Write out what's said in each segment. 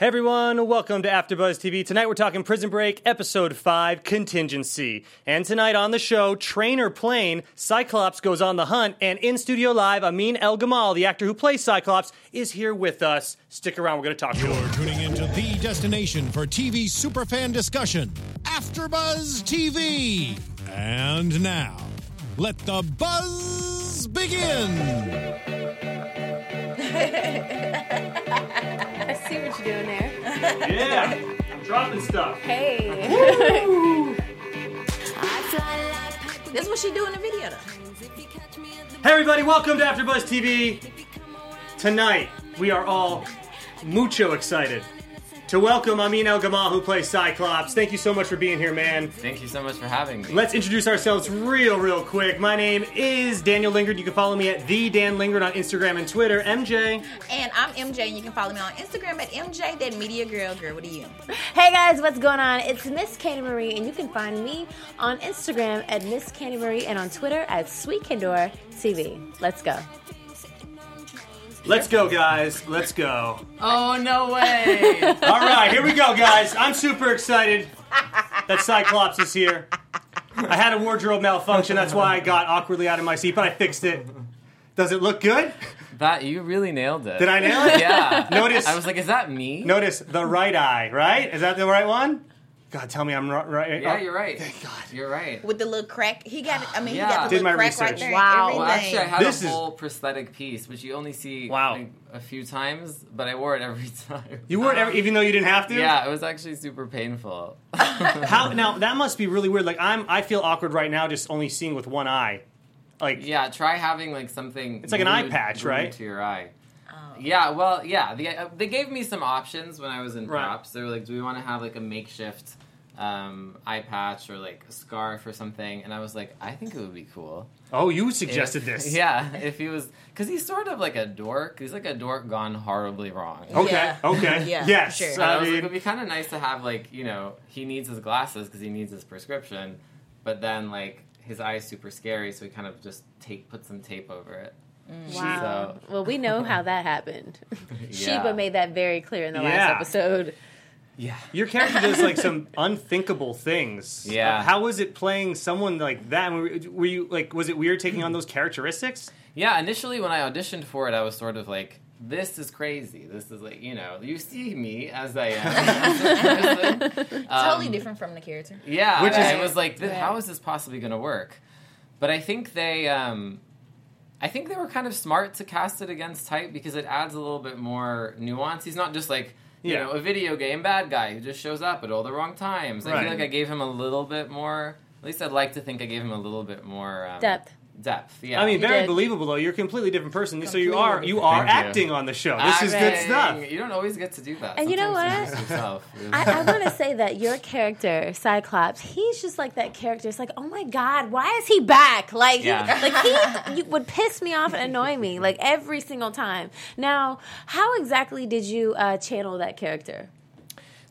Hey everyone, welcome to AfterBuzz TV. Tonight we're talking Prison Break, Episode 5, Contingency. And tonight on the show, Trainer Plane, Cyclops goes on the hunt, and in studio live, Amin El Gamal, the actor who plays Cyclops, is here with us. Stick around, we're going to talk to him. You're tuning into the destination for TV superfan discussion, AfterBuzz TV. And now, let the buzz begin. I see what you're doing there. Yeah, I'm dropping stuff. Hey. This is what she do in the video though. Hey everybody, welcome to AfterBuzz TV. Tonight, we are all mucho excited to welcome Amin El Gamal, who plays Cyclops. Thank you so much for being here, man. Thank you so much for having me. Let's introduce ourselves real, real quick. My name is Daniel Lindgren. You can follow me at the Dan Lindgren on Instagram and Twitter. MJ. And I'm MJ, and you can follow me on Instagram at MJ that Media Girl. Girl, what are you? hey guys, what's going on? It's Miss Candi Marie, and you can find me on Instagram at Miss Candi Marie and on Twitter at Sweet Kendor TV. Let's go. Let's go, guys. Let's go. Oh no way! All right, here we go, guys. I'm super excited that Cyclops is here. I had a wardrobe malfunction. That's why I got awkwardly out of my seat, but I fixed it. Does it look good? that you really nailed it. Did I nail it? Yeah. Notice- I was like, is that me? Notice the right eye, right? Is that the right one? God, tell me I'm ri- right. Yeah, oh, you're right. Thank God. You're right. With the little crack, he got. I mean, Yeah. he got the Did little my crack right research. there. Wow. Everything. Well, actually, I had This a is- whole prosthetic piece, which you only see Wow. like, a few times, but I wore it every time. You weren't ever, even though you didn't have to. Yeah, it was actually super painful. How now? That must be really weird. Like I'm, I feel awkward right now, just only seeing with one eye. Like yeah, try having like something. It's like an eye patch, right? To your eye. Yeah, well, yeah. The, uh, they gave me some options when I was in Right. props. They were like, "Do we want to have like a makeshift um, eye patch or like a scarf or something?" And I was like, "I think it would be cool." oh, you suggested If- this. Yeah, if he was, because he's sort of like a dork. He's like a dork gone horribly wrong. Okay. Yeah. Okay. Yeah, yes. sure. And I I was like, it'd be kind of nice to have like you know he needs his glasses because he needs his prescription, but then like his eye is super scary, so he kind of just tape put some tape over it. Wow. Well, we know how that happened. Yeah. Sheba made that very clear in the Yeah. last episode. Yeah. your character does like some unthinkable things. Yeah. Uh, how was it playing someone like that? Were, were you like? Was it weird taking on those characteristics? Yeah, initially when I auditioned for it, I was sort of like, "This is crazy. This is like, you know, you see me as I am." as a totally Um, different from the character. Yeah, Which which is- I was like, "This- Right. "How is this possibly going to work?" But I think they, um, I think they were kind of smart to cast it against type because it adds a little bit more nuance. He's not just like. You Yeah. know, a video game bad guy who just shows up at all the wrong times. I Right. feel like I gave him a little bit more. At least I'd like to think I gave him a little bit more um, Depth. Depth, yeah. I mean, You very did. believable though. You're a completely different person. So you are you are Thank you. acting on the show. This is good stuff. You don't always get to do that. And you know Sometimes what? just yourself. I, I want to say that your character, Cyclops, he's just like that character. It's like, oh my god, why is he back? Like, he, like he you, would piss me off and annoy me like every single time. Now, how exactly did you uh, channel that character?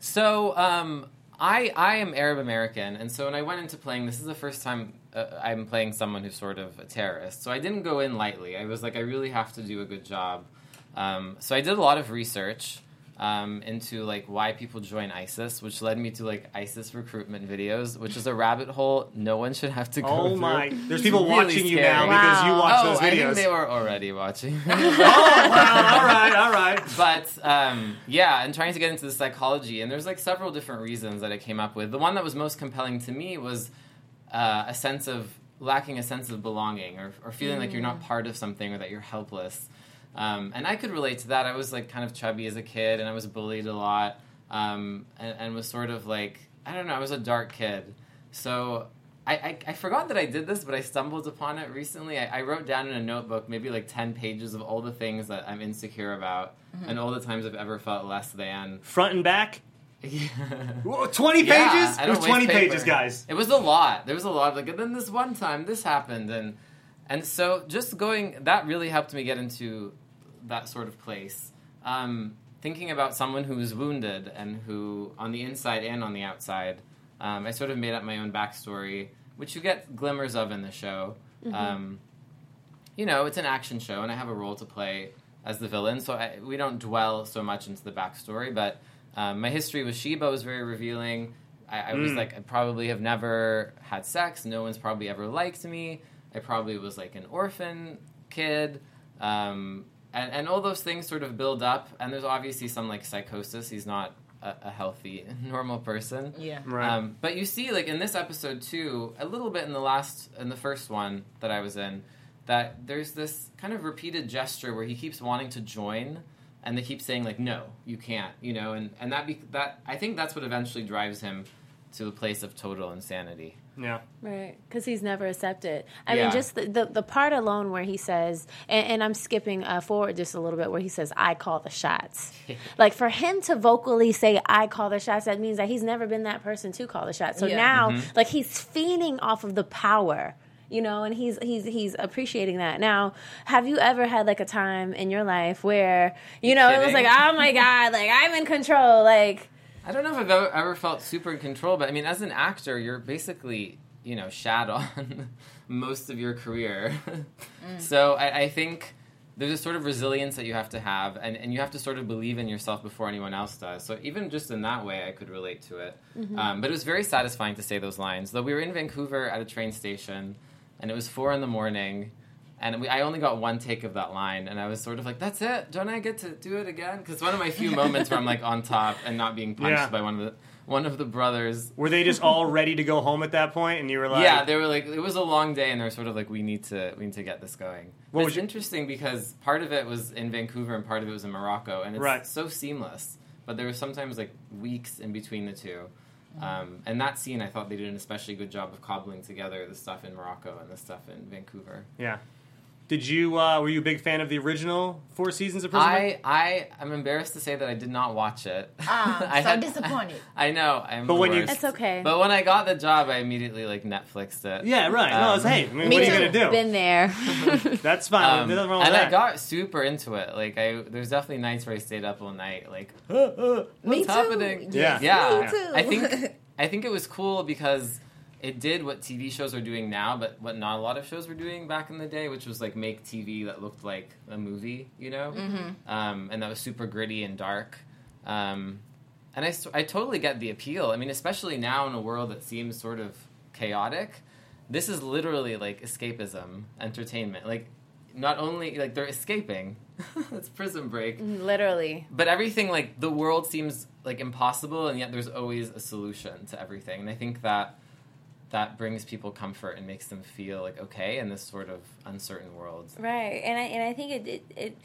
So, um, I I am Arab American, and so when I went into playing, this is the first time uh, I'm playing someone who's sort of a terrorist. So I didn't go in lightly. I was like, I really have to do a good job. Um, so I did a lot of research. Um, into like why people join ISIS, which led me to like ISIS recruitment videos, which is a rabbit hole no one should have to go Oh through. my! There's people really watching you scary. now because you watch oh, those I think videos. they were already watching. oh wow! All right, all right. but um, yeah, and trying to get into the psychology, and there's like several different reasons that I came up with. The one that was most compelling to me was uh, a sense of lacking a sense of belonging, or, or feeling like you're not part of something, or that you're helpless. Um, and I could relate to that. I was like kind of chubby as a kid, and I was bullied a lot, um, and, and was sort of like I don't know. I was a dark kid, so. I, I, I forgot that I did this, but I stumbled upon it recently. I, I wrote down in a notebook maybe like 10 pages of all the things that I'm insecure about and all the times I've ever felt less than. Front and back. Yeah. Whoa, Twenty Yeah, pages. I It was twenty waste paper. pages, guys. It was a lot. There was a lot. Like, and then this one time, this happened, and and so just going that really helped me get into that sort of place. Um, thinking about someone who was wounded and who, on the inside and on the outside, um, I sort of made up my own backstory, which you get glimmers of in the show. Um, you know, it's an action show, and I have a role to play as the villain, so I, we don't dwell so much into the backstory, but Um, my history with Sheba was very revealing. I, I was Mm. like, I probably have never had sex. No one's probably ever liked me. I probably was like an orphan kid. Um, and, and all those things sort of build up. And there's obviously some like psychosis. He's not a, a healthy, normal person. Yeah. Right. Um, but you see, like in this episode too, a little bit in the last, in the first one that I was in, that there's this kind of repeated gesture where he keeps wanting to join, and they keep saying like, "No, you can't," you know, and and that be, that I think that's what eventually drives him to a place of total insanity. yeah. Right, because he's never accepted. I Yeah. mean, just the, the the part alone where he says, and, and I'm skipping uh, forward just a little bit, where he says, "I call the shots." like for him to vocally say, "I call the shots," that means that he's never been that person to call the shots. So Yeah. now, Mm-hmm. like he's feeding off of the power. You know, and he's he's he's appreciating that. Now, have you ever had like a time in your life where you know it was like, oh my god, like I'm in control, like I don't know if I've ever, felt super in control, but I mean, as an actor, you're basically, you know, shat on most of your career. So I, I think there's a sort of resilience that you have to have, and, and you have to sort of believe in yourself before anyone else does. So even just in that way, I could relate to it. Um, but it was very satisfying to say those lines. Though we were in Vancouver at a train station, and it was four in the morning. And we, I only got one take of that line, and I was sort of like, "That's it? Don't I get to do it again?" Because one of my few moments where I'm like on top and not being punched Yeah. by one of the one of the brothers. Were they just all ready to go home at that point, and you were like, yeah, they were like, it was a long day, and they were sort of like, "We need to, we need to get this going." What was it's your- interesting because part of it was in Vancouver and part of it was in Morocco, and it's Right. so seamless. But there was sometimes like weeks in between the two. Um, and that scene, I thought they did an especially good job of cobbling together the stuff in Morocco and the stuff in Vancouver. yeah. Did you? Uh, were you a big fan of the original four seasons of Prison Break? I, I am embarrassed to say that I did not watch it. Ah, I so had- disappointed. I know. I'm But the when you- worst. it's okay. But when I got the job, I immediately like Netflixed it. Yeah, right. no, Um, it's hey. I mean, Me what are you gonna do? Been there. That's fine. Um, There's nothing wrong with and that. I got super into it. Like I, there's definitely nights where I stayed up all night. Like, Me what's too. happening? Yeah. yeah. Me too. I think I think it was cool because it did what TV shows are doing now, but what not a lot of shows were doing back in the day, which was like make TV that looked like a movie, you know, Mm-hmm. um, and that was super gritty and dark. Um, and I totally get the appeal. I mean, especially now in a world that seems sort of chaotic, this is literally like escapism, entertainment. Like, not only like they're escaping, it's Prison Break, Literally. but everything like the world seems like impossible and yet there's always a solution to everything and i think that that brings people comfort and makes them feel like okay in this sort of uncertain world Right, and I and I think it, it it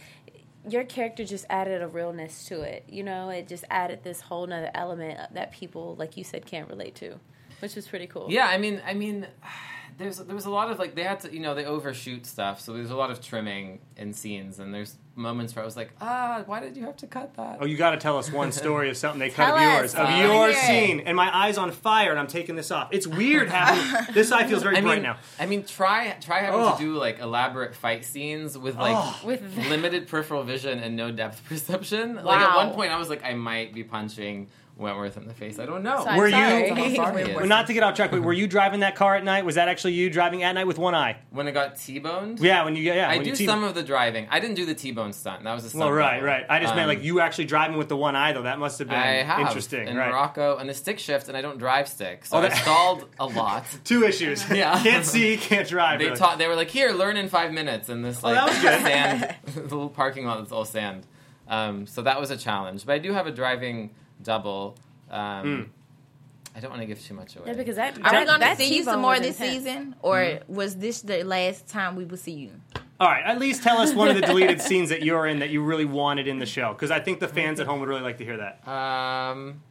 your character just added a realness to it. You know, it just added this whole nother element that people, like you said, can't relate to, which was pretty cool. yeah i mean i mean there's there was a lot of like they had to you know they overshoot stuff so there's a lot of trimming in scenes and there's moments where i was like ah why did you have to cut that Oh, you got to tell us one story of something they cut Tell of us. yours, of I wanna your hear scene, and my eyes on fire, and I'm taking this off. It's weird having this eye feels very I bright mean, now. I mean, try try having Ugh. to do like elaborate fight scenes with like Oh. With limited peripheral vision and no depth perception. Like at one point, I was like, I might be punching Wentworth in the face. I don't know. So Were you- sorry. How sorry he is. Well, not to get off track, but were you driving that car at night? Was that actually you driving at night with one eye? when I got T-boned? Yeah, when you yeah, I do you some of the driving. I didn't do the T-bone stunt. That was a stunt. Well, right, double. right. I just meant Um, like you actually driving with the one eye though. That must have been I have interesting, in right? Morocco and the stick shift, and I don't drive stick, so Oh, I that- stalled a lot. Two issues. Yeah. can't see, can't drive. They really. taught. They were like, "Here, learn in five minutes." In this Oh, like that was good. sand, the little parking lot that's all sand. Um, so that was a challenge. But I do have a driving double. Um, I don't want to give too much away. Yeah, because that Are we going to see you some more this intense. season, or Mm-hmm. was this the last time we will see you? All right, at least tell us one of the deleted scenes that you're in that you really wanted in the show, because I think the fans at home would really like to hear that. um,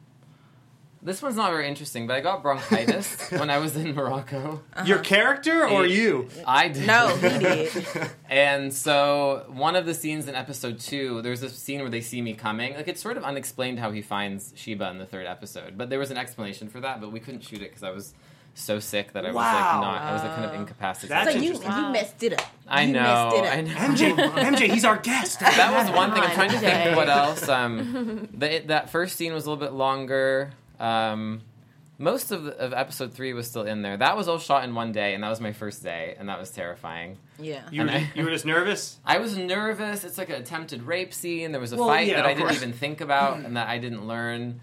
this one's not very interesting, but I got bronchitis when I was in Morocco. Your character or It- you? I did. No, he did. And so one of the scenes in episode two, there's a scene where they see me coming. Like it's sort of unexplained how he finds Sheba in the third episode, but there was an explanation for that. But we couldn't shoot it because I was so sick that I was Wow. like not. I was like kind of incapacitated. That's so you interesting. you messed it up. I you know. Messed it up. I know. MJ, MJ, he's our guest. that was one thing. I'm trying to think Jay. what else. Um, the, that first scene was a little bit longer. Um, most of, the, of episode three was still in there. That was all shot in one day, and that was my first day, and that was terrifying. Yeah. You were, I- you were just nervous. I was nervous. It's like an attempted rape scene. There was a Well, fight yeah, that I didn't course. even think about and that I didn't learn.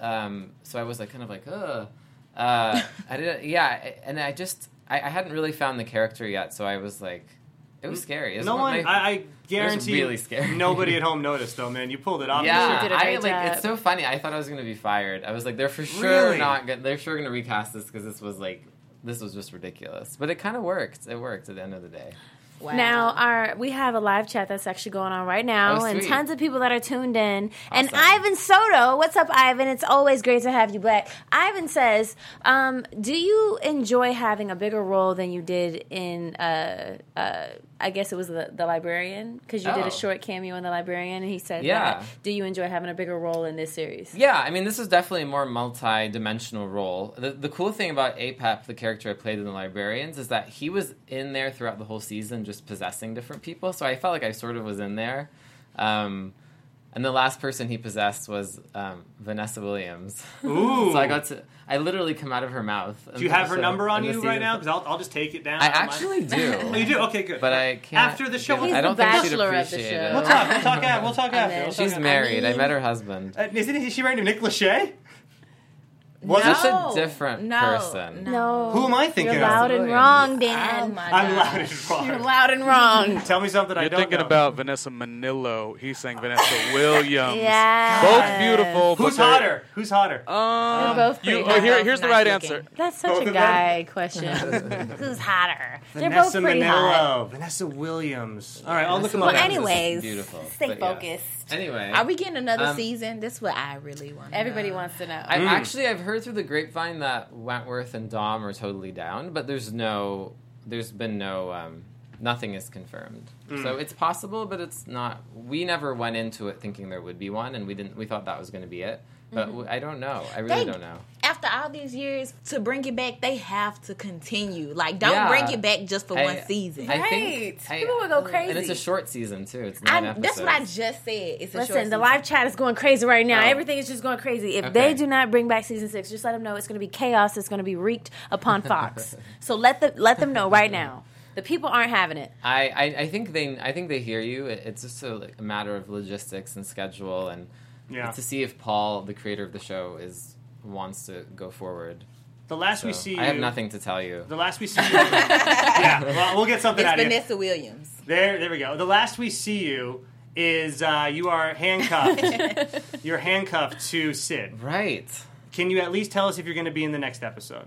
Um, so I was like, kind of like, ugh. Uh, I didn't. Yeah, and I just I, I hadn't really found the character yet, so I was like, it was scary. It No one one, my- I, I guarantee, really scary. nobody at home noticed though, man. You pulled it off. yeah, did a I great like. job. It's so funny. I thought I was gonna be fired. I was like, they're for sure Really? not. Gonna, they're sure gonna recast this because this was like. This was just ridiculous, but it kind of worked. It worked at the end of the day. Wow. Now, our we have a live chat that's actually going on right now, Oh, and tons of people that are tuned in. And Ivan Soto, what's up, Ivan? It's always great to have you back. Ivan says, um, "Do you enjoy having a bigger role than you did in? Uh, uh, I guess it was the, the librarian because you did Oh. a short cameo in the librarian, and he said, Yeah. Do you enjoy having a bigger role in this series? Yeah, I mean, this is definitely a more multi-dimensional role. The, the cool thing about Apep, the character I played in the Librarians, is that he was in there throughout the whole season, just possessing different people. So I felt like I sort of was in there. Um, and the last person he possessed was um, Vanessa Williams. Ooh. so I got to, I literally come out of her mouth. Do you have her number on you right now? Because Because I'll, I'll just take it down. I on my- actually do. Oh, you do? Okay, good. But I can't. After the show, He's I don't the think she'd bachelor of the appreciate show. it. we'll talk. We'll talk. After. We'll talk after. We'll talk She's after. married. I mean- met her husband. Uh, isn't he, is she married to Nick Lachey? Was That's it? a different no, person. No. Who am I thinking of? You're of? loud and Williams. wrong, Oh Dan. my I'm loud and wrong. You're loud and wrong. Tell me something I You're don't thinking know. about Vanessa Minnillo. He's saying Vanessa Williams. Yeah. Both beautiful. Who's but they're- hotter? Who's hotter? Um, They're both you, pretty oh, here, here's the right looking. answer. That's such Both a of them? guy question. Who's hotter? They're both Vanessa pretty hot. Minnillo. Vanessa Williams. All right, I'll look them up. Williams is anyways, beautiful, stay but yeah. Anyway, Are we getting another Um, season? That's what I really want. Everybody wants to know. I Mm. actually I've heard through the grapevine that Wentworth and Dom are totally down, but there's no, there's been no, um, nothing is confirmed. Mm. So it's possible, but it's not. We never went into it thinking there would be one, and we didn't. We thought that was going to be it, but mm-hmm. I don't know. I really They- don't know. After all these years, to bring it back, they have to continue. Like, don't Yeah. bring it back just for I- one season. I Right. think I- People would go crazy. and it's a short season too. It's I, nine that's what I just said. It's a short Listen, the live chat is going crazy right now. Oh. Everything is just going crazy. If Okay. they do not bring back season six, just let them know it's going to be chaos. It's going to be wreaked upon Fox. so let them let them know right now. The people aren't having it. I, I, I think they I think they hear you. It, it's just a, like, a matter of logistics and schedule and Yeah. to see if Paul, the creator of the show, is wants to go forward. The last we So, see you. I have nothing to tell you. The last we see you. yeah, well, we'll get something It's out of you. Vanessa Williams. There, there we go. The last we see you is uh, you are handcuffed. you're handcuffed to Sid. Right. Can you at least tell us if you're going to be in the next episode?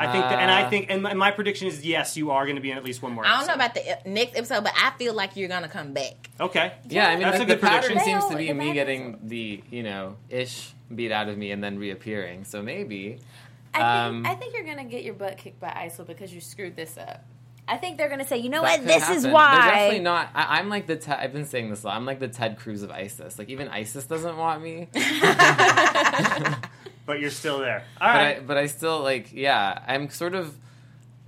I think, that, and I Uh, think, and my, my prediction is yes, you are going to be in at least one more. I don't know about the next episode, but I feel like you're gonna come back. Okay. Yeah, I mean, That's the, a good the pattern prediction. seems to be me getting the you know ish beat out of me and then reappearing. So maybe. I Um, think, I think you're going to get your butt kicked by ISIL because you screwed this up. I think they're going to say, you know that what, could this is why. They're definitely not. I, I'm like the. Te- I've been saying this a lot. I'm like the Ted Cruz of ISIS. Like even ISIS doesn't want me. But you're still there. All but right. I, but I still like yeah i'm sort of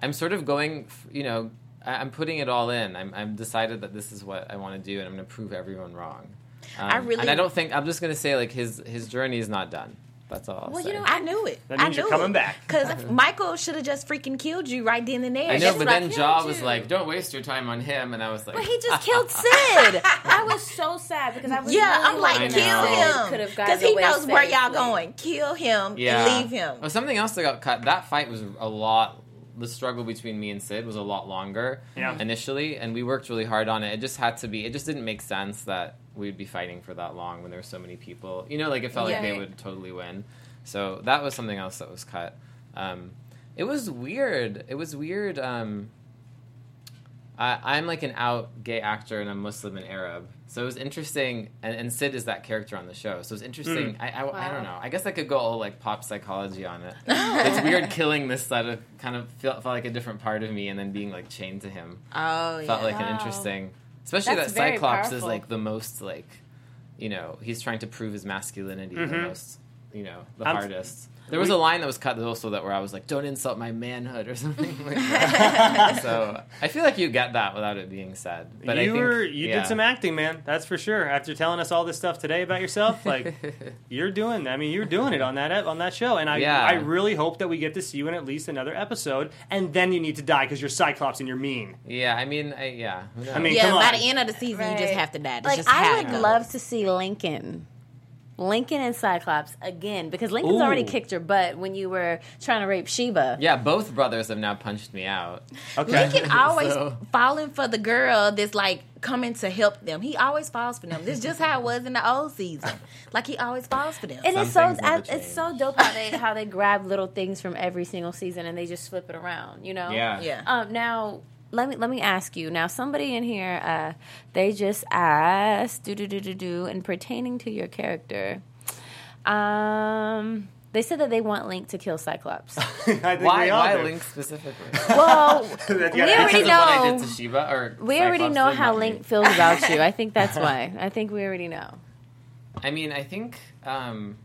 i'm sort of going you know I- i'm putting it all in i'm, I'm decided that this is what i want to do and i'm going to prove everyone wrong um, I really- and i don't think i'm just going to say like his his journey is not done that's all I'll Well, say. you know, I knew it. That means I you're coming it. back. Because Michael should have just freaking killed you right then and there. I know, That's but what then Ja was like, "Don't waste your time on him," and I was like, But he just killed Sid. I was so sad because I was Yeah, really I'm like, I kill know. that Sid him. could have gotten Because he away knows where y'all safely. going. Kill him yeah, and leave him. Oh, something else that got cut. That fight was a lot. The struggle between me and Sid was a lot longer Yeah. initially, and we worked really hard on it. It just had to be. It just didn't make sense that we'd be fighting for that long when there were so many people. You know, like it felt like they Yeah. would totally win. So that was something else that was cut. Um, it was weird. It was weird. Um, I, I'm like an out gay actor and I'm Muslim and Arab. So it was interesting, and, and Sid is that character on the show. So it's interesting. I, I, I Wow. don't know. I guess I could go all like pop psychology on it. it's weird killing this side of kind of felt, felt like a different part of me, and then being like chained to him Oh, yeah. felt like Wow. an interesting. Especially That's that very Cyclops is like the most like, you know, he's trying to prove his masculinity the Mhm. most. you know, the I'm- hardest. There was a line that was cut also that where I was like, "Don't insult my manhood" or something like that. so I feel like you get that without it being said. But I you think, were you yeah. did some acting, man. That's for sure. After telling us all this stuff today about yourself, like you're doing. I mean, you're doing it on that on that show, and I Yeah. I really hope that we get to see you in at least another episode, and then you need to die because you're Cyclops and you're mean. Yeah, I mean, I, yeah. who I mean. Yeah, come by on. the end of the season, you just have to die. That's like just I would goes. love to see Lincoln. Lincoln and Cyclops again because Lincoln's Ooh. already kicked your butt when you were trying to rape Sheba. yeah, both brothers have now punched me out. Okay. Lincoln always So- falling for the girl that's like coming to help them. He always falls for them. This is just how it was in the old season. Like he always falls for them. And Some it's so I, it's so dope how they how they grab little things from every single season and they just flip it around, you know? Yeah. yeah. Um, now let me let me ask you. Now somebody in here, uh, they just asked do do do do do, and pertaining to your character, um, they said that they want Link to kill Cyclops. I think Why? Why do. Link specifically? well, That- we already because what I know. did to Sheba, or We already know how not me? Link feels about you. I think that's why. I think we already know. I mean, I think. Um,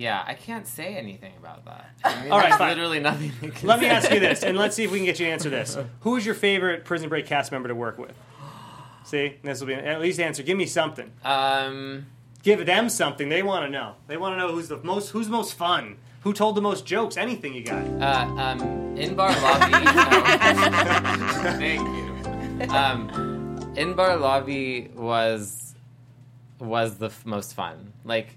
yeah, I can't say anything about that. I mean, All right, fine. literally nothing. Can Let me ask you this, and let's see if we can get you to answer this. Who is your favorite Prison Break cast member to work with? See, this will be at least answer. Give me something. Um, Give them something. They want to know. They want to know who's the most who's most fun. Who told the most jokes? Anything you got? uh, um, in bar lobby. no. Thank you. Um, Inbar Lavi was was the f- most fun. Like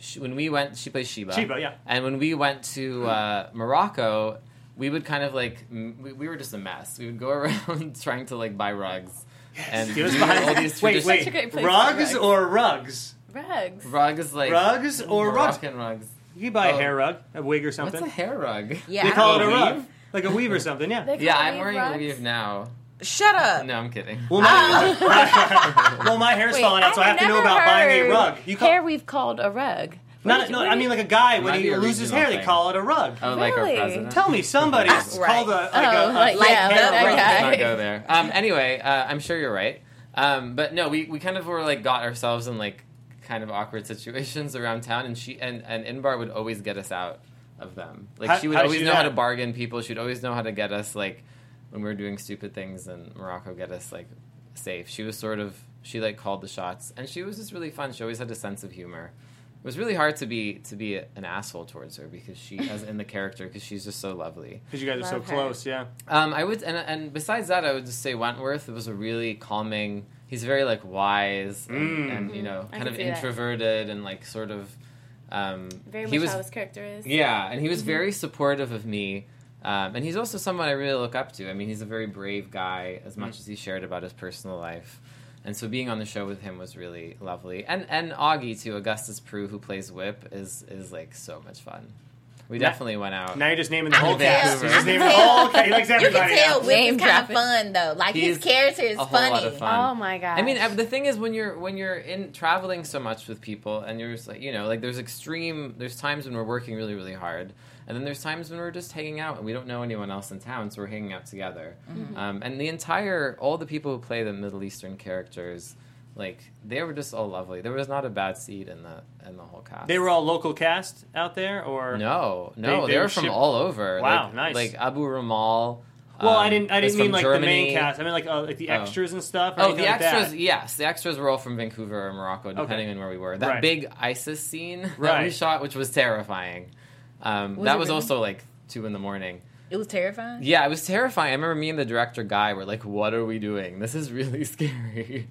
sh- when we went, she plays Sheba. Sheba, yeah. And when we went to uh, Morocco, we would kind of like m- we, we were just a mess. We would go around trying to like buy rugs. And Give us do behind- all these wait, tradition- wait. Such a great place Rugs for rugs. or rugs? Rugs. rugs like Rugs or rugs? Moroccan rugs. You can buy a Oh. hair rug, a wig or something. What's a hair rug? Yeah, they I call it don't a A rug, like a weave or something. Yeah. Yeah, I'm wearing a weave now. Shut up. No, I'm kidding. Well, my, well, my hair's Wait, falling out, so I have to know never about buying a heard rug. You call, hair we've called a rug. not, no, I mean like a guy when Might he a loses regional hair, they thing. call it a rug. Oh, like our Really? president. Tell me, somebody's Right. called a like Oh, a, a like, like yeah, hair that rug. guy. Let's not go there. Um, anyway, uh, I'm sure you're right. Um, but no, we, we kind of were like got ourselves in like kind of awkward situations around town, and she and and Inbar would always get us out of them. Like How- she would how did always she do know how that? to bargain people. She'd always know how to get us like when we were doing stupid things in Morocco, get us like safe. She was sort of she like called the shots, and she was just really fun. She always had a sense of humor. It was really hard to be to be an asshole towards her because she, as in the character, because she's just so lovely. Because you guys are so Love her. close, yeah. Um, I would, and, and besides that, I would just say Wentworth It was a really calming. He's very like wise and, Mm. and you know, I kind can of see that. introverted and like sort of. Um, Very he much was, how his character is. yeah, and he was very supportive of me. Um, and he's also someone I really look up to. I mean, he's a very brave guy, as much as he shared about his personal life. And so being on the show with him was really lovely. And and Augie too, Augustus Prew, who plays Whip, is is like so much fun. We Now- definitely went out. Now you're just naming the whole can cast. tell. He's just naming the whole cast. He likes You everybody. can tell now. Whip is kind of fun though. Like He's his character is a whole funny. lot of fun. Oh my god. I mean, the thing is when you're when you're in traveling so much with people, and you're just like you know, like there's extreme. There's times when we're working really really hard, and then there's times when we're just hanging out and we don't know anyone else in town, so we're hanging out together. Mm-hmm. Um, and the entire all the people who play the Middle Eastern characters, like they were just all lovely. There was not a bad seat in the in the whole cast. They were all local cast out there, or no, no, They- they, they were were from shipped- all over. Wow, like, nice. Like Abu Ramal. Well, I um, didn't. I didn't mean like Germany. the main cast. I mean like uh, like the Oh. extras and stuff. or Oh, anything the like extras, that. yes. The extras were all from Vancouver or Morocco, depending on where we were. That Right. big ISIS scene that we shot, which was terrifying. Um, Was that was really? also like two in the morning. It was terrifying. Yeah, it was terrifying. I remember me and the director guy were like, "What are we doing? This is really scary."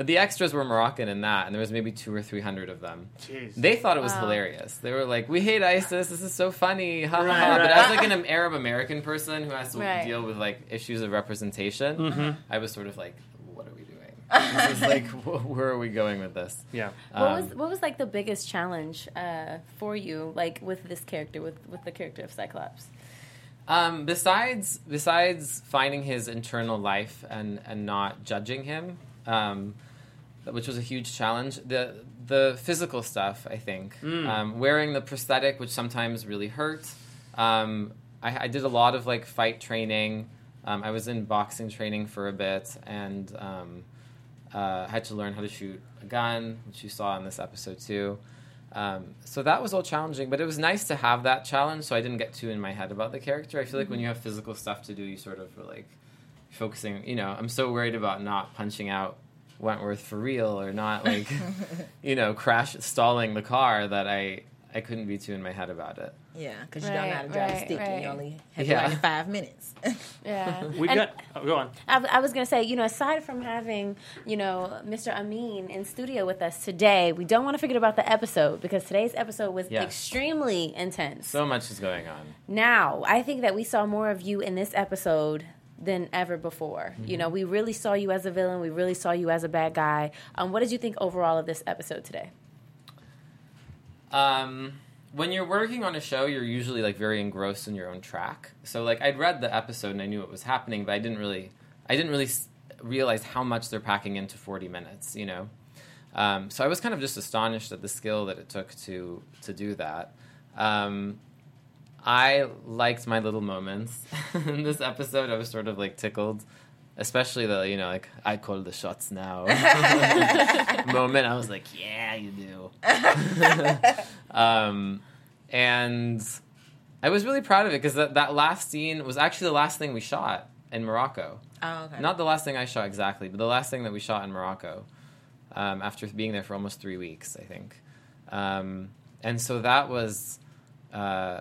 But the extras were Moroccan in that, and there was maybe two or three hundred of them. Jeez. They thought it was Wow. hilarious. They were like, "We hate ISIS. This is so funny." Ha ha Right, ha. But right. as like an Arab American person who has to Right. deal with like issues of representation, Mhm. I was sort of like, "What are we doing? this is like, wh- where are we going with this?" yeah. what Um, was what was like the biggest challenge uh, for you, like with this character, with with the character of Cyclops? Um, besides besides finding his internal life and and not judging him, um, which was a huge challenge. The the physical stuff, I think, um, wearing the prosthetic, which sometimes really hurt. Um, I, I did a lot of like fight training. Um, I was in boxing training for a bit, and um, uh, had to learn how to shoot a gun, which you saw in this episode too. Um, so that was all challenging, but it was nice to have that challenge. So I didn't get too in my head about the character. I feel like when you have physical stuff to do, you sort of are like focusing. You know, I'm so worried about not punching out Wentworth for real or not like you know crash stalling the car that I I couldn't be too in my head about it. Yeah, because you don't know how to drive Right, a stick and you only have Yeah. to learn in five minutes. Yeah. We've And- got. Oh, go on. I, I was going to say, you know, aside from having, you know, Mr. Amin in studio with us today, we don't want to forget about the episode because today's episode was Yes. extremely intense. So much is going on. now, I think that we saw more of you in this episode than ever before. You know, we really saw you as a villain. We really saw you as a bad guy. Um, what did you think overall of this episode today? Um, when you're working on a show, you're usually like very engrossed in your own track. So like I'd read the episode and I knew what was happening, but I didn't really, I didn't really s- realize how much they're packing into 40 minutes. You know, um, so I was kind of just astonished at the skill that it took to to do that. Um, I liked my little moments in this episode. I was sort of like tickled, especially the you know like I call the shots now moment. I was like, yeah, you do. um, and I was really proud of it because that, that last scene was actually the last thing we shot in Morocco. Oh, okay. Not the last thing I shot exactly, but the last thing that we shot in Morocco um, after being there for almost three weeks, I think. Um, and so that was uh,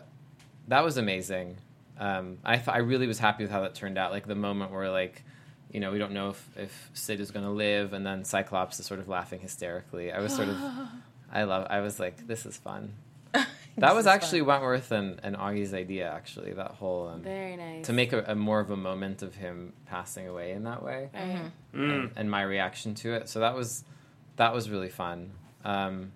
that was amazing. Um, I th- I really was happy with how that turned out. Like the moment where like you know we don't know if, if Sid is going to live, and then Cyclops is sort of laughing hysterically. I was sort of I love. I was like, this is fun. That was actually Wentworth and, and Augie's idea. Actually, that whole um, Very nice. to make a, a more of a moment of him passing away in that way Right. and, and my reaction to it. So that was that was really fun. Um,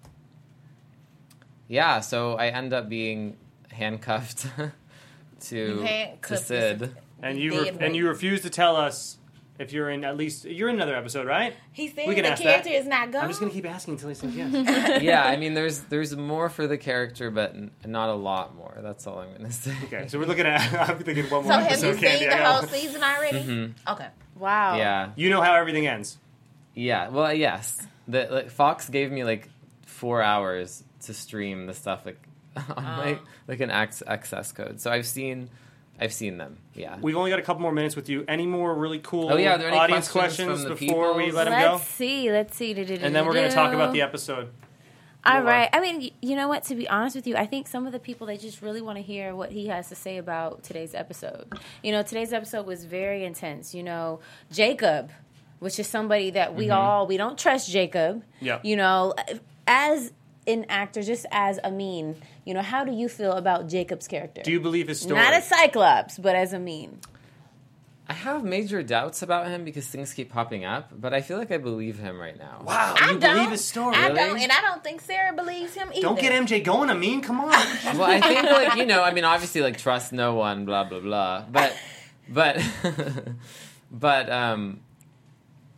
yeah, so I end up being handcuffed to to Sid. And you Dead ref- and you refuse to tell us if you're in at least you're in another episode, right? He said We can the ask character that. is not gone. I'm just gonna keep asking until he says yes. yeah, I mean, there's there's more for the character, but n- not a lot more. That's all I'm gonna say. okay, so we're looking at. I'm thinking one more So have episode. you seen the I know. whole season already? Mhm. Okay. Wow. Yeah, You know how everything ends. yeah. Well, yes. The like, Fox gave me like four hours to stream the stuff like on my um, like an access code. So I've seen I've seen them. Yeah. We've only got a couple more minutes with you. Any more really cool Oh, yeah, are there any audience questions questions, from the before we peoples? let them go? Let's see. Let's see. And then we're going to talk about the episode. All More. Uh, right. I mean, you know what? To be honest with you, I think some of the people they just really want to hear what he has to say about today's episode. You know, today's episode was very intense. You know, Jacob, which is somebody that we mm-hmm. all we don't trust Jacob. Yeah. You know, as an actor, just as Amin, you know, how do you feel about Jacob's character? Do you believe his story? Not as Cyclops, but as Amin. I have major doubts about him because things keep popping up, but I feel like I believe him right now. wow, I you don't. believe his story? I Really? don't, and I don't think Sarah believes him either. Don't get MJ going. I mean, come on. Well, I think like you know, I mean, obviously like trust no one, blah blah blah. But but but um,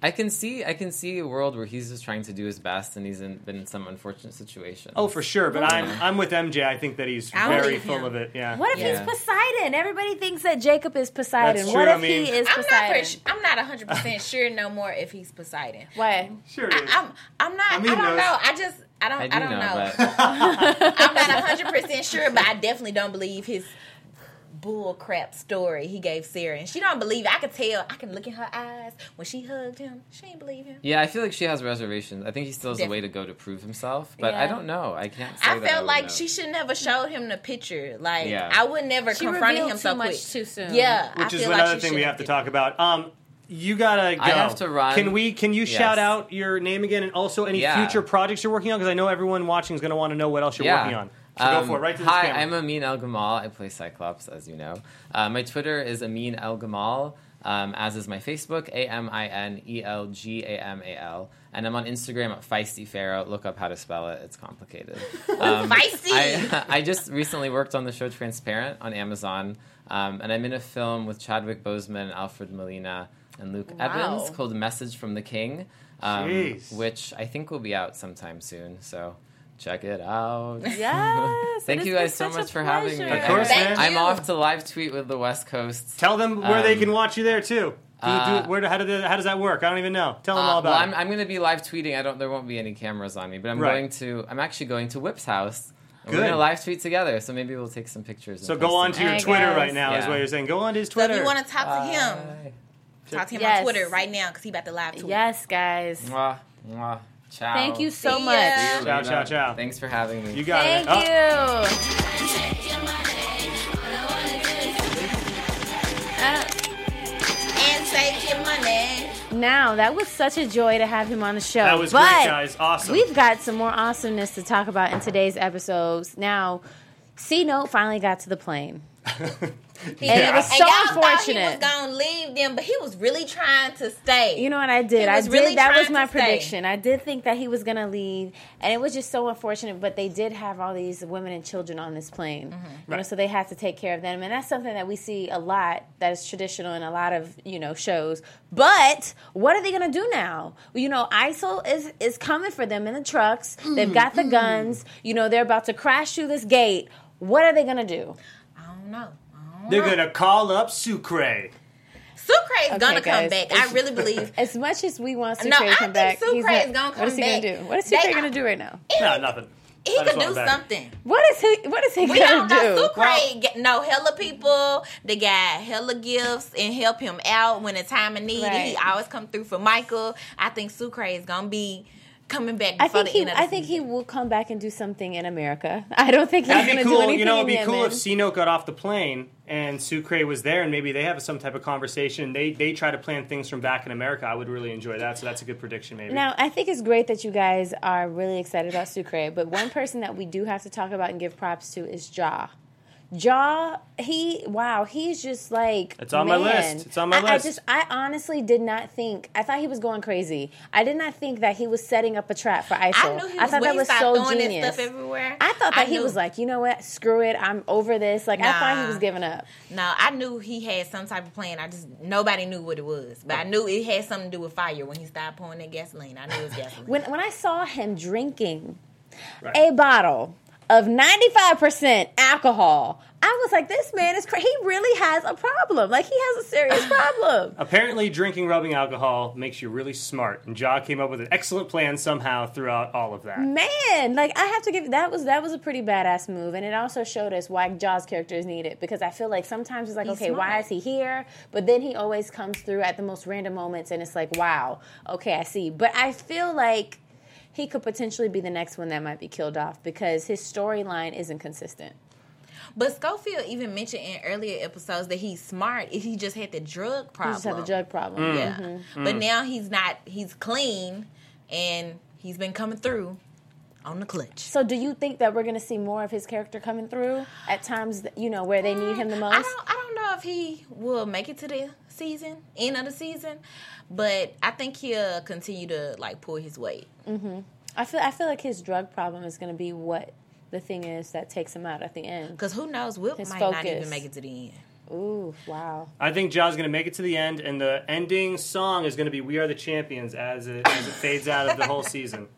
I can see I can see a world where he's just trying to do his best, and he's in, been in some unfortunate situation. oh, for sure. But I'm I'm with MJ. I think that he's I very believe full him. of it. Yeah. What if Yeah. he's Poseidon? Everybody thinks that Jacob is Poseidon. That's what true, if I mean- he is I'm not. Poseidon? For, I'm not 100 percent sure no more if he's Poseidon. Why? Sure. it is. I, I'm. I'm not. I I, mean, don't knows. know. I just. I don't. I I, do don't know, know. but I'm not 100 percent sure, but I definitely don't believe his bull crap story he gave Sarah, and she don't believe it. I could tell. I can look in her eyes when she hugged him. She ain't believe him. yeah, I feel like she has reservations. I think he still has a way to go to prove himself, but I don't know. I can't. Say I that felt would like know. she should never showed him the picture. Like Yeah. I would never She confronted him too so much quick. too soon. Yeah, Which I is feel another like thing we have to talk about. Um, you gotta go. I have to run. Can we? Can you Yes. shout out your name again and also any Yeah. future projects you're working on? Because I know everyone watching is going to want to know what else you're yeah. working on. So go Um, for it. Right to Hi, camera. I'm Amin El Gamal. I play Cyclops, as you know. Uh, my Twitter is Amin El Gamal, um, as is my Facebook, A M I N E L G A M A L. And I'm on Instagram at Feisty Pharaoh. Look up how to spell it, it's complicated. Um, Feisty! I, I just recently worked on the show Transparent on Amazon, um, and I'm in a film with Chadwick Boseman, Alfred Molina, and Luke Wow. Evans called Message from the King, um, which I think will be out sometime soon. So check it out. Yes. Thank you guys so much for having me. Of course, man. I'm off to live tweet with the West Coast. Tell them where they Um, can watch you there too. Do- do- Uh, where, how, did, how does that work? I don't even know. Tell them all Uh, about well, it. I'm, I'm going to be live tweeting. I don't. There won't be any cameras on me, but I'm Right. going to. I'm actually going to Whip's house. Good. We're going to live tweet together, so maybe we'll take some pictures. so go on to your Hey, Twitter guys. right now, is what you're saying. Go on to his So Twitter. if you want to talk to him, Bye. talk to him Yes. on Twitter right now because he about to live tweet. Yes, guys. Mwah, mwah. Ciao. Thank you so See much. ya. Ciao, ciao, ciao. Thanks for having me. you got Thank it. Oh, you. Uh, And take your money. now that was such a joy to have him on the show. That was but great, guys. Awesome. We've got some more awesomeness to talk about in today's episodes. Now, C Note finally got to the plane. Yeah. And it was so y'all Thought unfortunate. he was gonna leave them, but he was really trying to stay. You know what I did? He I was did. really that was my to stay. prediction. I did think that he was going to leave, and it was just so unfortunate. But they did have all these women and children on this plane, Mm-hmm. you know, so they had to take care of them, and that's something that we see a lot. That is traditional in a lot of you know shows. But what are they going to do now? You know, ISIL is is coming for them in the trucks. They've got Mm-hmm. the guns. You know, they're about to crash through this gate. What are they going to do? I don't know. I don't They're going to call up Sucre. Sucre is Okay, gonna come back. I really believe. As much as we want Sucre No, to I come think back, Sucre he's is gonna come What is come he gonna do? What is They- Sucre going to do right now? No, nothing. He I could do him back. something. What is he? What is he We going don't to know. do? Sucre Well- get, know hella people. They got hella gifts and help him out when the time of need. Right. He always come through for Michael. I think Sucre is gonna be coming back I think the he. end of the I think he will come back and do something in America. I don't think he's going be to do anything You know, it'd be cool Yemen. if C Note got off the plane and Sucre was there, and maybe they have some type of conversation. They they try to plan things from back in America. I would really enjoy that. So that's a good prediction, maybe. Now, I think it's great that you guys are really excited about Sucre, but one person that we do have to talk about and give props to is Ja. Ja, he wow, he's just like It's on my list. It's on my I, list. I just, I honestly did not think. I thought he was going crazy. I did not think that he was setting up a trap for ISIL. I knew he was thought that was so genius. stuff everywhere. I thought that he knew. was like, you know what, screw it, I'm over this. Like I thought he was giving up. No, I knew he had some type of plan. I just nobody knew what it was, but I knew it had something to do with fire when he started pouring that gasoline. I knew it was gasoline. When when I saw him drinking Right. a bottle of 95% alcohol, I was like, this man is crazy. He really has a problem. Like, he has a serious problem. Apparently, drinking rubbing alcohol makes you really smart, and Ja came up with an excellent plan somehow throughout all of that. Man, like I have to give that was that was a pretty badass move, and it also showed us why Ja's character is needed because I feel like sometimes it's like, He's okay, why is he here? But then he always comes through at the most random moments, and it's like, wow, okay, I see. But I feel like he could potentially be the next one that might be killed off because his storyline isn't consistent. But Scofield even mentioned in earlier episodes that he's smart. If he just had the drug He problem. just have a drug problem. Mm. Yeah, Mhm. but now he's not. He's clean, and he's been coming through on the clutch. So, do you think that we're going to see more of his character coming through at times? that, You know, where they need him the most. I don't. I don't know if he will make it to the season, end of the season, but I think he'll continue to like pull his weight. Mm-hmm. I feel I feel like his drug problem is going to be what the thing is that takes him out at the end. Because who knows, Will His might not focus. even make it to the end. Ooh, wow. I think Ja's going to make it to the end, and the ending song is going to be "We Are the Champions" as it as it fades out of the whole season.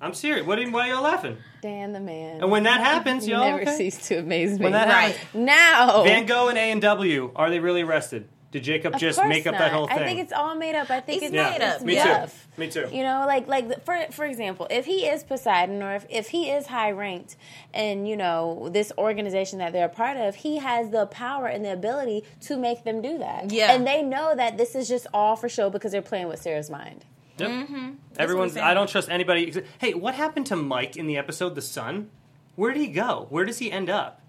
I'm serious. What? are Why are y'all laughing? Dan the man. And when that happens, you y'all never okay? cease to amaze me. When that Right. happens, now, Van Gogh and A and W are they really arrested? Did Jacob Of just make up not. that whole thing? I think it's all made up. I think It's it's, made it's up. Me bluff. too. Me too. You know, like like for for example, if he is Poseidon or if, if he is high ranked in you know this organization that they're a part of, he has the power and the ability to make them do that. Yeah. and they know that this is just all for show because they're playing with Sarah's mind. Yep. Mm-hmm. Everyone's. I don't trust anybody. Hey, what happened to Mike in the episode The Sun? Where did he go? Where does he end up?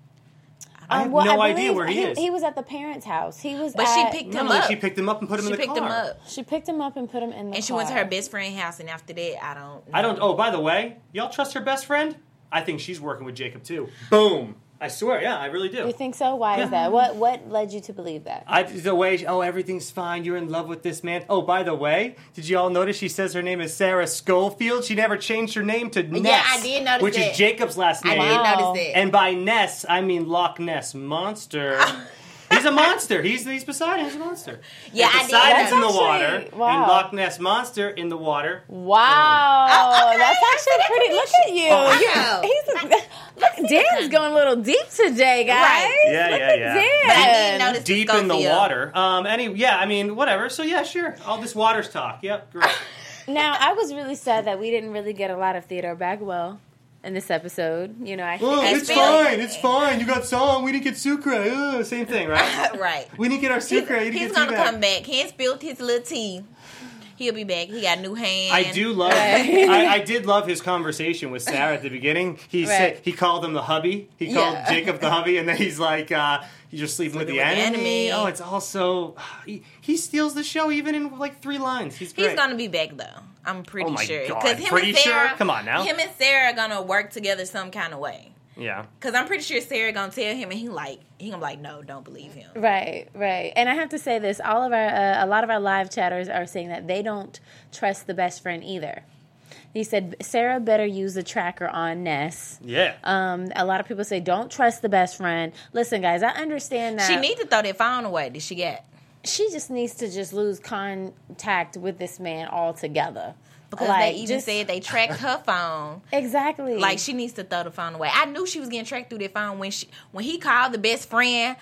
I have Um, well, no I idea believe where he, is. He was at the parents' house. He was, But she picked him no, up. she picked him up and put him She in the picked car. him up, She picked him up and put him in the and she went to her best friend's house. And after that, I don't. I don't. Oh, by the way, y'all trust her best friend? I think she's working with Jacob too. Boom. I swear, yeah, I really do. You think so? Why is that? What what led you to believe that? I, the way, oh, everything's fine. You're in love with this man. Oh, by the way, did you all notice she says her name is Sarah Scofield? She never changed her name to Ness, Yeah, I did notice which that. is Jacob's last I name. did Wow. notice that. And by Ness, I mean Loch Ness monster. He's a monster. He's he's Poseidon. He's a monster. Yeah, and I did Poseidon's in the water, wow. and Loch Ness monster in the water. Wow, Oh, okay. that's actually pretty. Look at you. Oh, You- I know. He's a, look, Dan's going a little deep today, guys. Right. Yeah, Look yeah, at yeah. Dan. But I didn't Deep in the Scofield. water. Um. Any. Yeah. I mean, whatever. So yeah, sure. All this water's talk. Yep. Great. Now, I was really sad that we didn't really get a lot of Theodore Bagwell in this episode. You know, I Oh, I it's fine. It's fine. You got song. We didn't get Sucre. Ugh, same thing, right? right. we didn't get our Sucre. He's get gonna come back. He ain't spilled his little tea. He'll be back. He got new hands. I do love. I, I did love his conversation with Sarah at the beginning. He said he called him the hubby. He called Yeah. Jacob the hubby, and then he's like, uh, "You're just sleeping with the Sleeping with the enemy. enemy. Oh, it's also he, he steals the show even in like three lines. He's great. He's gonna be back though. I'm pretty Oh my sure. God, him pretty and Sarah, sure? Come on now. Him and Sarah are gonna work together some kind of way. Yeah. Cause I'm pretty sure Sarah gonna tell him, and he like he gonna be like, no, don't believe him. Right, right. And I have to say this: all of our, uh, a lot of our live chatters are saying that they don't trust the best friend either. He said Sarah better use the tracker on Ness. Yeah. Um, a lot of people say don't trust the best friend. Listen, guys, I understand that She need to throw that phone away. Did she get? She just needs to just lose contact with this man altogether. Because Like, they even just- said they tracked her phone. exactly Like she needs to throw the phone away. I knew she was getting tracked through that phone when she when he called the best friend.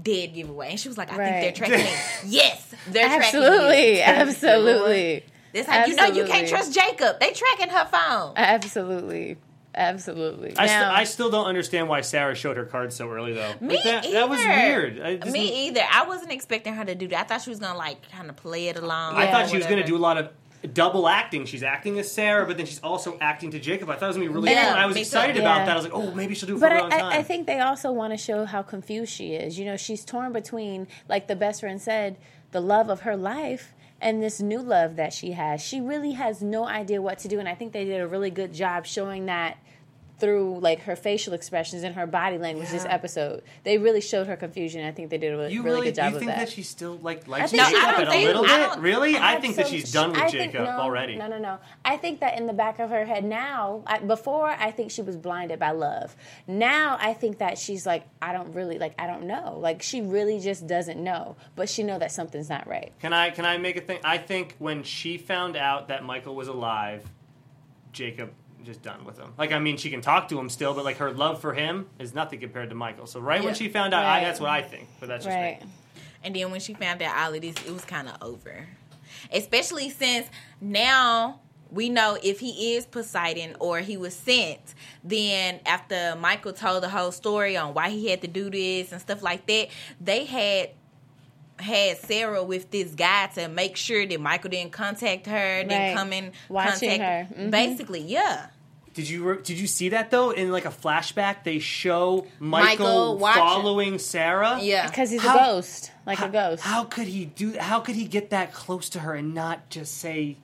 Dead giveaway, and she was like, "I Right. think they're tracking me." yes, they're tracking absolutely, absolutely, It's like you know you can't trust Jacob. They tracking her phone. absolutely, absolutely. I, st- I still don't understand why Sarah showed her cards so early though. Me Like, that, either. that was weird. I, just- Me either. I wasn't expecting her to do that. I thought she was gonna like kind of play it along. I thought she was going to do a lot of double acting. She's acting as Sarah, but then she's also acting to Jacob. I thought it was going to be really Yeah, cool. And I was me too. excited Yeah. about that. I was like, oh, maybe she'll do it for But a I, long time. I, I think they also want to show how confused she is. You know, she's torn between, like the best friend said, the love of her life and this new love that she has. She really has no idea what to do, and I think they did a really good job showing that through like her facial expressions and her body language this episode. They really showed her confusion. I think they did a really, really, good job do you of think that. that. she still like likes Jacob I a little I bit? Really? I think that she's done with I think- Jacob no, already. No, no, no. I think that in the back of her head now, I, before I think she was blinded by love. Now I think that she's like, I don't really like, I don't know. Like she really just doesn't know, but she know that something's not right. Can I can I make a thing? I think when she found out that Michael was alive, Jacob just done with him. Like I mean, she can talk to him still, but like her love for him is nothing compared to Michael. So right when she found out, I, that's what I think. But that's just Right. me. And then when she found out all of this, it was kind of over. Especially since now we know if he is Poseidon or he was sent, then after Michael told the whole story on why he had to do this and stuff like that, they had had Sarah with this guy to make sure that Michael didn't contact her, Right. didn't come and Watching contact her. Mhm. Basically, yeah. Did you re- did you see that though in like a flashback? They show Michael Michael, following Sarah. Yeah. Because he's How- a ghost, like how, a ghost. How could he do? How could he get that close to her and not just say?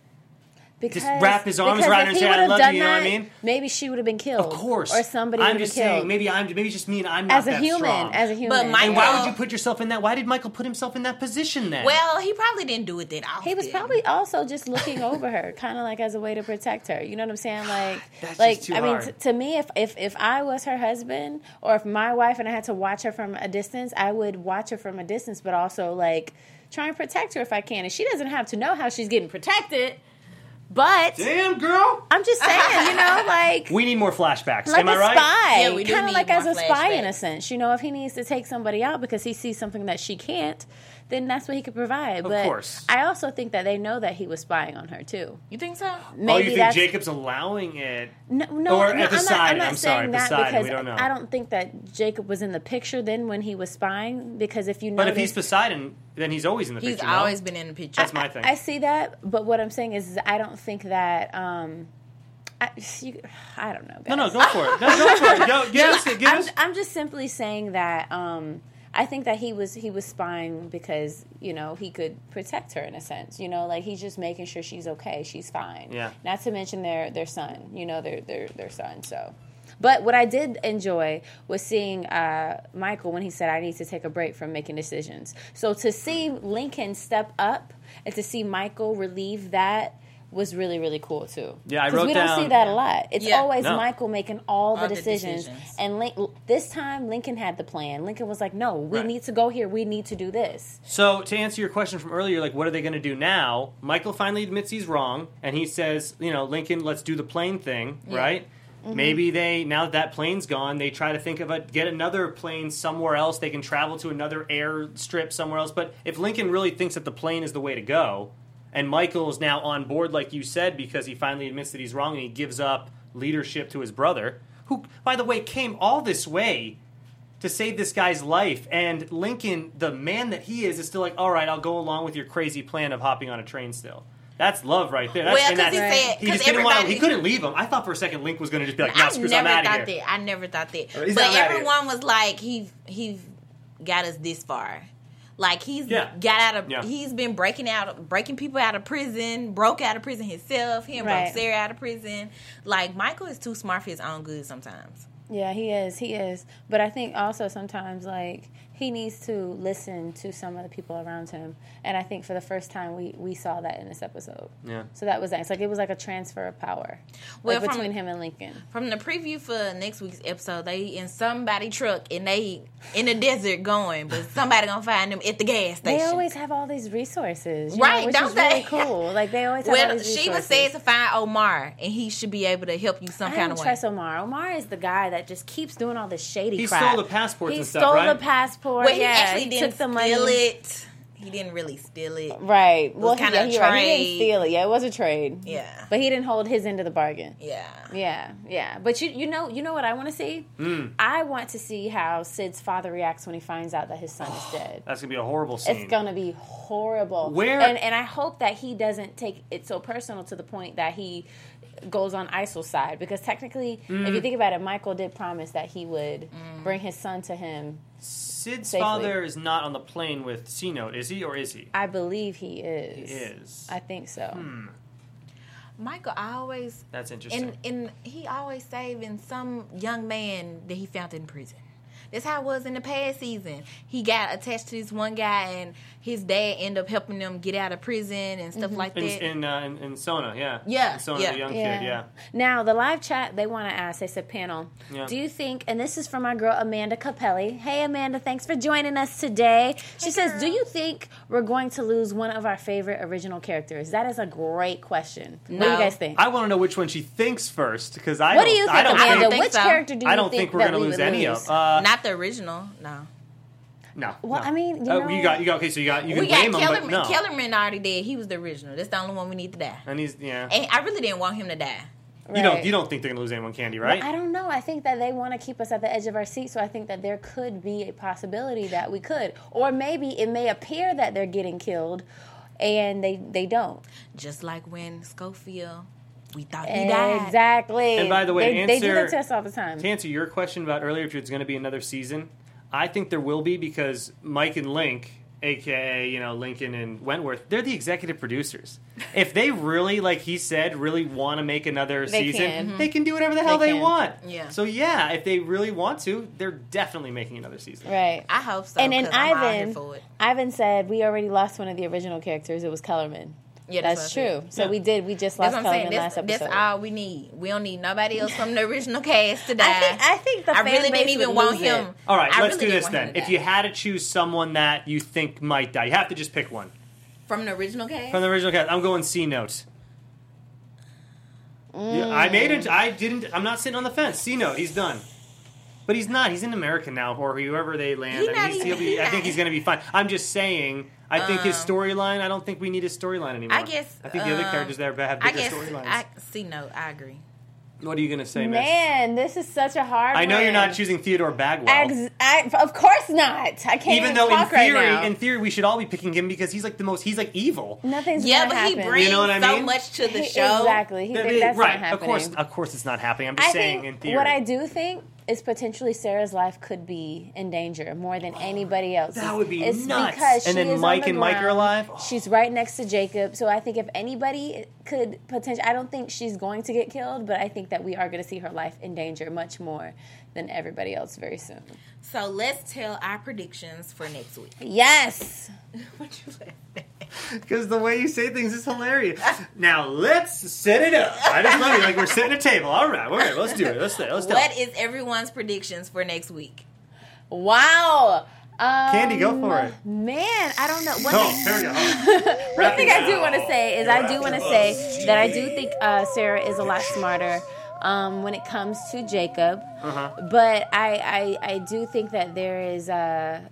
Because, wrap his arms because around her and he say, "I would've love you," done you know what I that, mean? Maybe she would have been killed. Of course, or somebody I'm would have just killed. saying. Maybe I'm. Maybe it's just me, and I'm not as a that human, strong. as a human. Michael- and why would you put yourself in that? Why did Michael put himself in that position then? Well, he probably didn't do it that often. He was probably also just looking over her, kind of like as a way to protect her. You know what I'm saying? Like, That's like just too I mean, t- to me, if if if I was her husband, or if my wife and I had to watch her from a distance, I would watch her from a distance, but also like try and protect her if I can. And she doesn't have to know how she's getting protected, but damn girl, I'm just saying, you know, like. we need more flashbacks. like Am a I right? spy, Yeah, we kind of need like as more a spy in a sense. You know, if he needs to take somebody out because he sees something that she can't, then that's what he could provide. Of but course. I also think that they know that he was spying on her too. You think so? Maybe oh, you think that's Jacob's allowing it? no, no, or no, at I'm Poseidon, not, I'm not I'm saying sorry, that Poseidon, because we don't know. I don't think that Jacob was in the picture then when he was spying. Because if you know, But if he's Poseidon, then he's always in the He's picture. no? always been in the picture. That's my thing. I see that, but what I'm saying is, I don't think that. Um, I, you, I don't know. no, guys. no, go for it. No, go for it. Go, give us, give I'm, us. I'm just simply saying that um, I think that he was he was spying because you know he could protect her in a sense. You know, like he's just making sure she's okay, she's fine. Yeah. Not to mention their their son. You know, their their their son. So. But what I did enjoy was seeing uh, Michael when he said, I need to take a break from making decisions. So to see Lincoln step up and to see Michael relieve that was really, really cool too. Yeah, I 'Cause wrote we don't see that a lot. It's Yeah. always No. Michael making all the All the decisions. decisions. And Link, this time, Lincoln had the plan. Lincoln was like, "No, we Right. need to go here. We need to do this." So to answer your question from earlier, like what are they going to do now? Michael finally admits he's wrong, and he says, you know, Lincoln, let's do the plane thing, right? Mm-hmm. Maybe they now that that plane's gone, they try to think of a get another plane somewhere else. They can travel to another airstrip somewhere else. But if Lincoln really thinks that the plane is the way to go, and Michael is now on board, like you said, because he finally admits that he's wrong and he gives up leadership to his brother, who, by the way, came all this way to save this guy's life. And Lincoln, the man that he is, is still like, all right, I'll go along with your crazy plan of hopping on a train still. That's love right there. That's, Well, and 'cause he said- he just didn't want to, he couldn't leave him. I thought for a second Link was going to just be like, no, I screw never I'm out thought of here. that. I never thought that. He's but not outta here. everyone was like, he he got us this far. Like he's Yeah. got out of Yeah. he's been breaking out breaking people out of prison, broke out of prison himself, him Right. broke Sarah out of prison. Like Michael is too smart for his own good sometimes. Yeah, he is. He is. But I think also sometimes like he needs to listen to some of the people around him. And I think for the first time we we saw that in this episode. Yeah. So that was nice. Like it was like a transfer of power. Well, like from- between him and Lincoln. From the preview for next week's episode, they in somebody truck and they in the desert going, but somebody gonna find them at the gas station. They always have all these resources, you Right, Know, which don't is really cool. Like they always have all well, these she was resources. said to find Omar, and he should be able to help you some I kind don't of way. trust Omar. Omar is the guy that just keeps doing all this shady He crap. stole the passports He and stuff, stole right? the passport. Well, he yeah, actually he didn't took the money. steal it. He didn't really steal it. Right. Well, he, kinda yeah, a right. He trade. didn't steal it. Yeah, it was a trade. Yeah. But he didn't hold his end of the bargain. Yeah. Yeah, yeah. But you you know you know what I want to see? Hmm. I want to see how Sid's father reacts when he finds out that his son is dead. That's going to be a horrible scene. It's gonna be horrible. Where- and and I hope that he doesn't take it so personal to the point that he goes on ISIL's side because technically, Hmm. if you think about it, Michael did promise that he would bring his son to him. Sid's Safely. father is not on the plane with C Note, is he, or is he? I believe he is. He is. I think so. Hmm. Michael, I always That's interesting. and and he always saving some young man that he found in prison. That's how it was in the past season. He got attached to this one guy, and his dad ended up helping them get out of prison and stuff like that. in, uh, in, in Sona, yeah. Yeah, In Sona, yeah. the young kid, yeah. Now, the live chat, they want to ask, they said, panel, Yeah. do you think, and this is from our girl Amanda Capelli. Hey, Amanda, thanks for joining us today. She says, do you think we're going to lose one of our favorite original characters? That is a great question. What do you guys think? I want to know which one she thinks first, because I what don't, do you I think, don't Amanda? think- think Which so. character do you I don't think, think we're going to we lose any lose? of. Uh, Not the original, no. no. Well, no. I mean, you Uh, know- you got, you got, okay, so you got, you can we got name him, Kellerman. but no. Kellerman already dead. He was the original. That's the only one we need to die. And he's, yeah. And I really didn't want him to die. You don't, you don't think they're going to lose anyone, Candi, right? I don't know. I think that they want to keep us at the edge of our seat, so I think that there could be a possibility that we could, or maybe it may appear that they're getting killed, and they they don't. Just like when Scofield, we thought he died. Exactly. And by the way, they, they do answer- that to all the time. To answer your question about earlier, if it's going to be another season, I think there will be because Mike and Link, aka you know Lincoln and Wentworth, they're the executive producers. If they really, like he said, really want to make another They season, can. they can do whatever the hell They they, want. Yeah. So yeah, if they really want to, they're definitely making another season. Right. I hope so. and then 'cause I'm all here Ivan. Ivan said we already lost one of the original characters. It was Kellerman. Yeah, that's, that's true. what I said. So Yeah. we did. We just That's lost what I'm saying. Kellerman That's, last episode. that's all we need. We don't need nobody else from the original cast to die. I think. I think the I fan really base didn't even want him. it. All right, I let's really do this then. If you had to choose someone that you think might die, you have to just pick one from the original cast, from the original cast. I'm going C note. Yeah, I mm. made it. I didn't. I'm not sitting on the fence. C note. He's done. But he's not. He's in America now, or whoever they land. He I, not mean, he's, even- he'll be, he I not- think he's going to be fine. I'm just saying. I think his Um, storyline. I don't think we need his storyline anymore. I guess. I think the other um, characters there have I bigger guess. storylines. I see. No, I agree. What are you going to say, Miss? Man, this is such a hard. I know you're not choosing Theodore Bagwell. Ex- I, of course not. I can't even, even though in talk right theory, now. in theory, we should all be picking him because he's like the most. He's like evil. Nothing's Yeah, gonna but he brings You know what I mean? so much to the He- show. Exactly. He Th- think that's right. not happening. Of course, of course, it's not happening. I'm just I saying think in theory. what I do think is potentially Sarah's life could be in danger more than anybody else. That would be it's nuts. Because And she then is Mike the and Mike are ground. alive? She's right next to Jacob, so I think if anybody could potentially, I don't think she's going to get killed, but I think that we are going to see her life in danger much more than everybody else very soon. So let's tell our predictions for next week. Yes. what you laughing? Because the way you say things is hilarious. now let's set it up. I just love you. Like we're setting a table. All right, all right. Let's do it. Let's do it. Let's do What it. is everyone's predictions for next week? Wow. Um, Candi, go for it. Man, I don't know. One Oh, thing- there we go. One thing I do want to say is I do want to say that I do think uh, Sarah is a lot smarter um, when it comes to Jacob. Uh-huh. But I, I, I do think that there is a,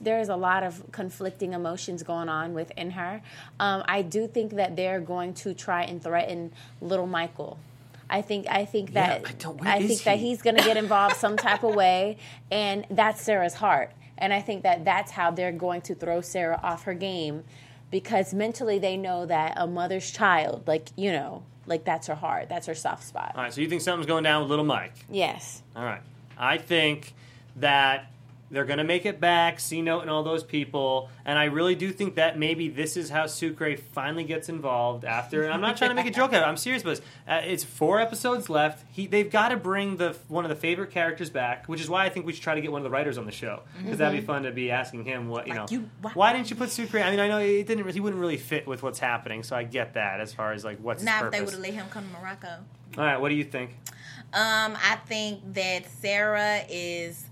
there is a lot of conflicting emotions going on within her. Um, I do think that they're going to try and threaten little Michael. I think I think Yeah, that I don't- I is think that he's going to get involved some type of way, and that's Sarah's heart. And I think that that's how they're going to throw Sarah off her game, because mentally they know that a mother's child, like you know, like that's her heart, that's her soft spot. All right, so you think something's going down with Little Mike? Yes. All right. I think that they're going to make it back, C Note and all those people, and I really do think that maybe this is how Sucre finally gets involved after. And I'm not trying to make a joke out of it. I'm serious about this. Uh, it's four episodes left. He, they've got to bring the one of the favorite characters back, which is why I think we should try to get one of the writers on the show because that'd be fun to be asking him what you Like, know. you- why- why didn't you put Sucre? I mean, I know it didn't. He wouldn't really fit with what's happening, so I get that as far as like what's Now, if they would have let him come to Morocco. All right, what do you think? Um, I think that Sarah is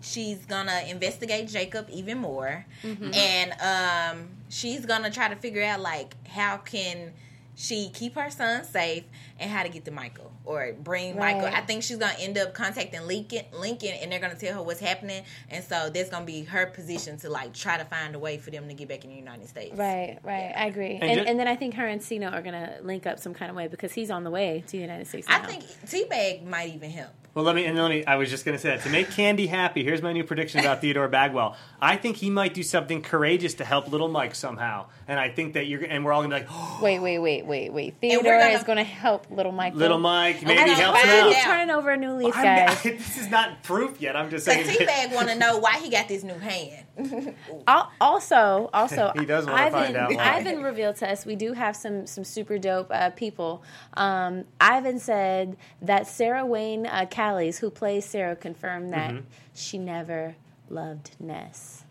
she's gonna investigate Jacob even more, and um, she's gonna try to figure out like how can she keep her son safe and how to get to Michael or bring Michael. I think she's gonna end up contacting Lincoln, Lincoln, and they're gonna tell her what's happening, and so that's gonna be her position to like try to find a way for them to get back in the United States. Right, right. I agree. And And, ju- and then I think her and C Note are going to link up some kind of way because he's on the way to the United States now. I think T-Bag might even help. Well, let me and let me. I was just going to say that to make Candi happy. Here's my new prediction about Theodore Bagwell. I think he might do something courageous to help Little Mike somehow, and I think that you're and we're all going to be like, oh, Wait, wait, wait, wait, wait. Theodore gonna- is going to help little Michael. Little Mike maybe I know, him find out. He's turning over a new leaf, I'm guys. not- this is not proof yet. I'm just But saying. T-Bag want to know why he got this new hand. Al- also, also, He does wanna find out why. Ivan revealed to us we do have some some super dope uh, people. Um, Ivan said that Sarah Wayne uh, Callies, who plays Sarah, confirmed that Mm-hmm. she never loved Ness.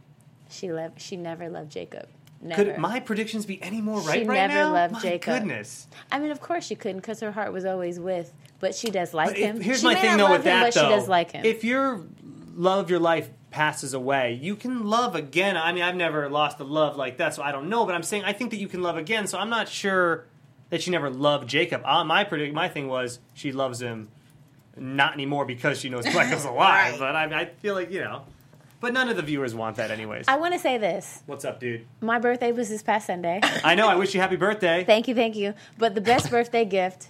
She loved. She never loved Jacob. Never. Could my predictions be any more right She right never now? loved my Jacob. goodness. I mean, of course she couldn't, because her heart was always with. But she does like him. here's she my thing though with him, that though. she does like him. If your love of your life passes away, you can love again. I mean, I've never lost a love like that, so I don't know. But I'm saying I think that you can love again. So I'm not sure that she never loved Jacob. Uh, my predict, my thing was she loves him not anymore because she knows Michael's alive. Right. But I, I feel like you know. But none of the viewers want that, anyways. I want to say this. What's up, dude? My birthday was this past Sunday. I know. I wish you happy birthday. thank you, thank you. But the best birthday gift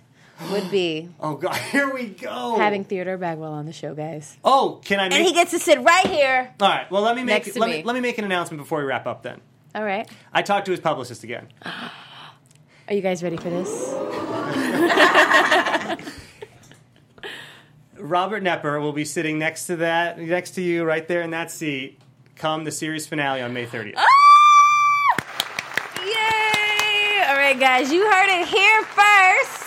would be oh God, here we go. having Theodore Bagwell on the show, guys. Oh, can I make? And he gets to sit right here. All right. Well, let me make Next to let me. me let me make an announcement before we wrap up. Then All right. I talked to his publicist again. Are you guys ready for this? Robert Knepper will be sitting next to that, next to you, right there in that seat. Come the series finale on May 30th. Ah! Yay! All right, guys, you heard it here first.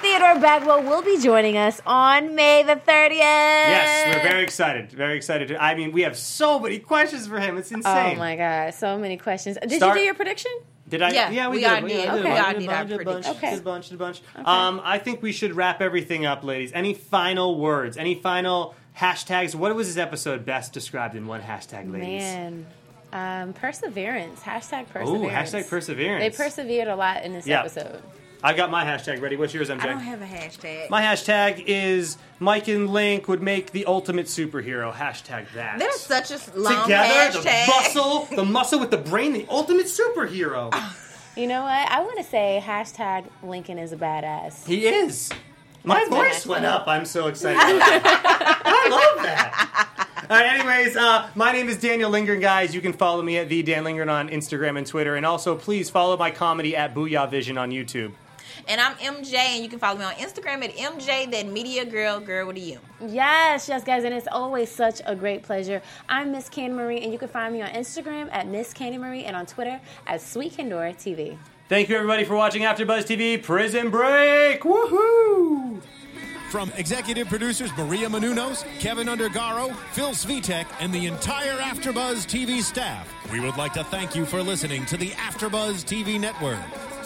Theodore Bagwell will be joining us on May the 30th. Yes, we're very excited. Very excited. To, I mean, we have so many questions for him. It's insane. Oh my god, so many questions. Did Start- you do your prediction? Did I? Yeah, we, we did. We did. did. Okay. We We all all did. did our Did a bunch. Okay. did a bunch, did a bunch. Um, I think we should wrap everything up, ladies. Any final words? Any final hashtags? What was this episode best described in one hashtag, ladies? Man. Um, perseverance. Hashtag Ooh, perseverance. hashtag perseverance. They persevered a lot in this Yeah. episode. I got my hashtag ready. What's yours, MJ? I don't have a hashtag. My hashtag is Mike and Link would make the ultimate superhero. Hashtag that. There's such a long Together, the muscle, the muscle with the brain, the ultimate superhero. You know what? I want to say hashtag Lincoln is a badass. He is. My That's my voice went up. I'm so excited. I love that. All right, anyways, uh, my name is Daniel Lindgren, guys. You can follow me at the Dan Lindgren on Instagram and Twitter, and also please follow my comedy at Booyah Vision on YouTube. And I'm MJ, and you can follow me on Instagram at MJ, that media girl, girl with a U. Yes, yes, guys, and it's always such a great pleasure. I'm Miss Candi Marie, and you can find me on Instagram at Miss Candi Marie and on Twitter at Sweet Kendora TV. Thank you, everybody, for watching AfterBuzz TV Prison Break. Woohoo! From executive producers Maria Menounos, Kevin Undergaro, Phil Svitek, and the entire AfterBuzz TV staff, we would like to thank you for listening to the AfterBuzz TV network.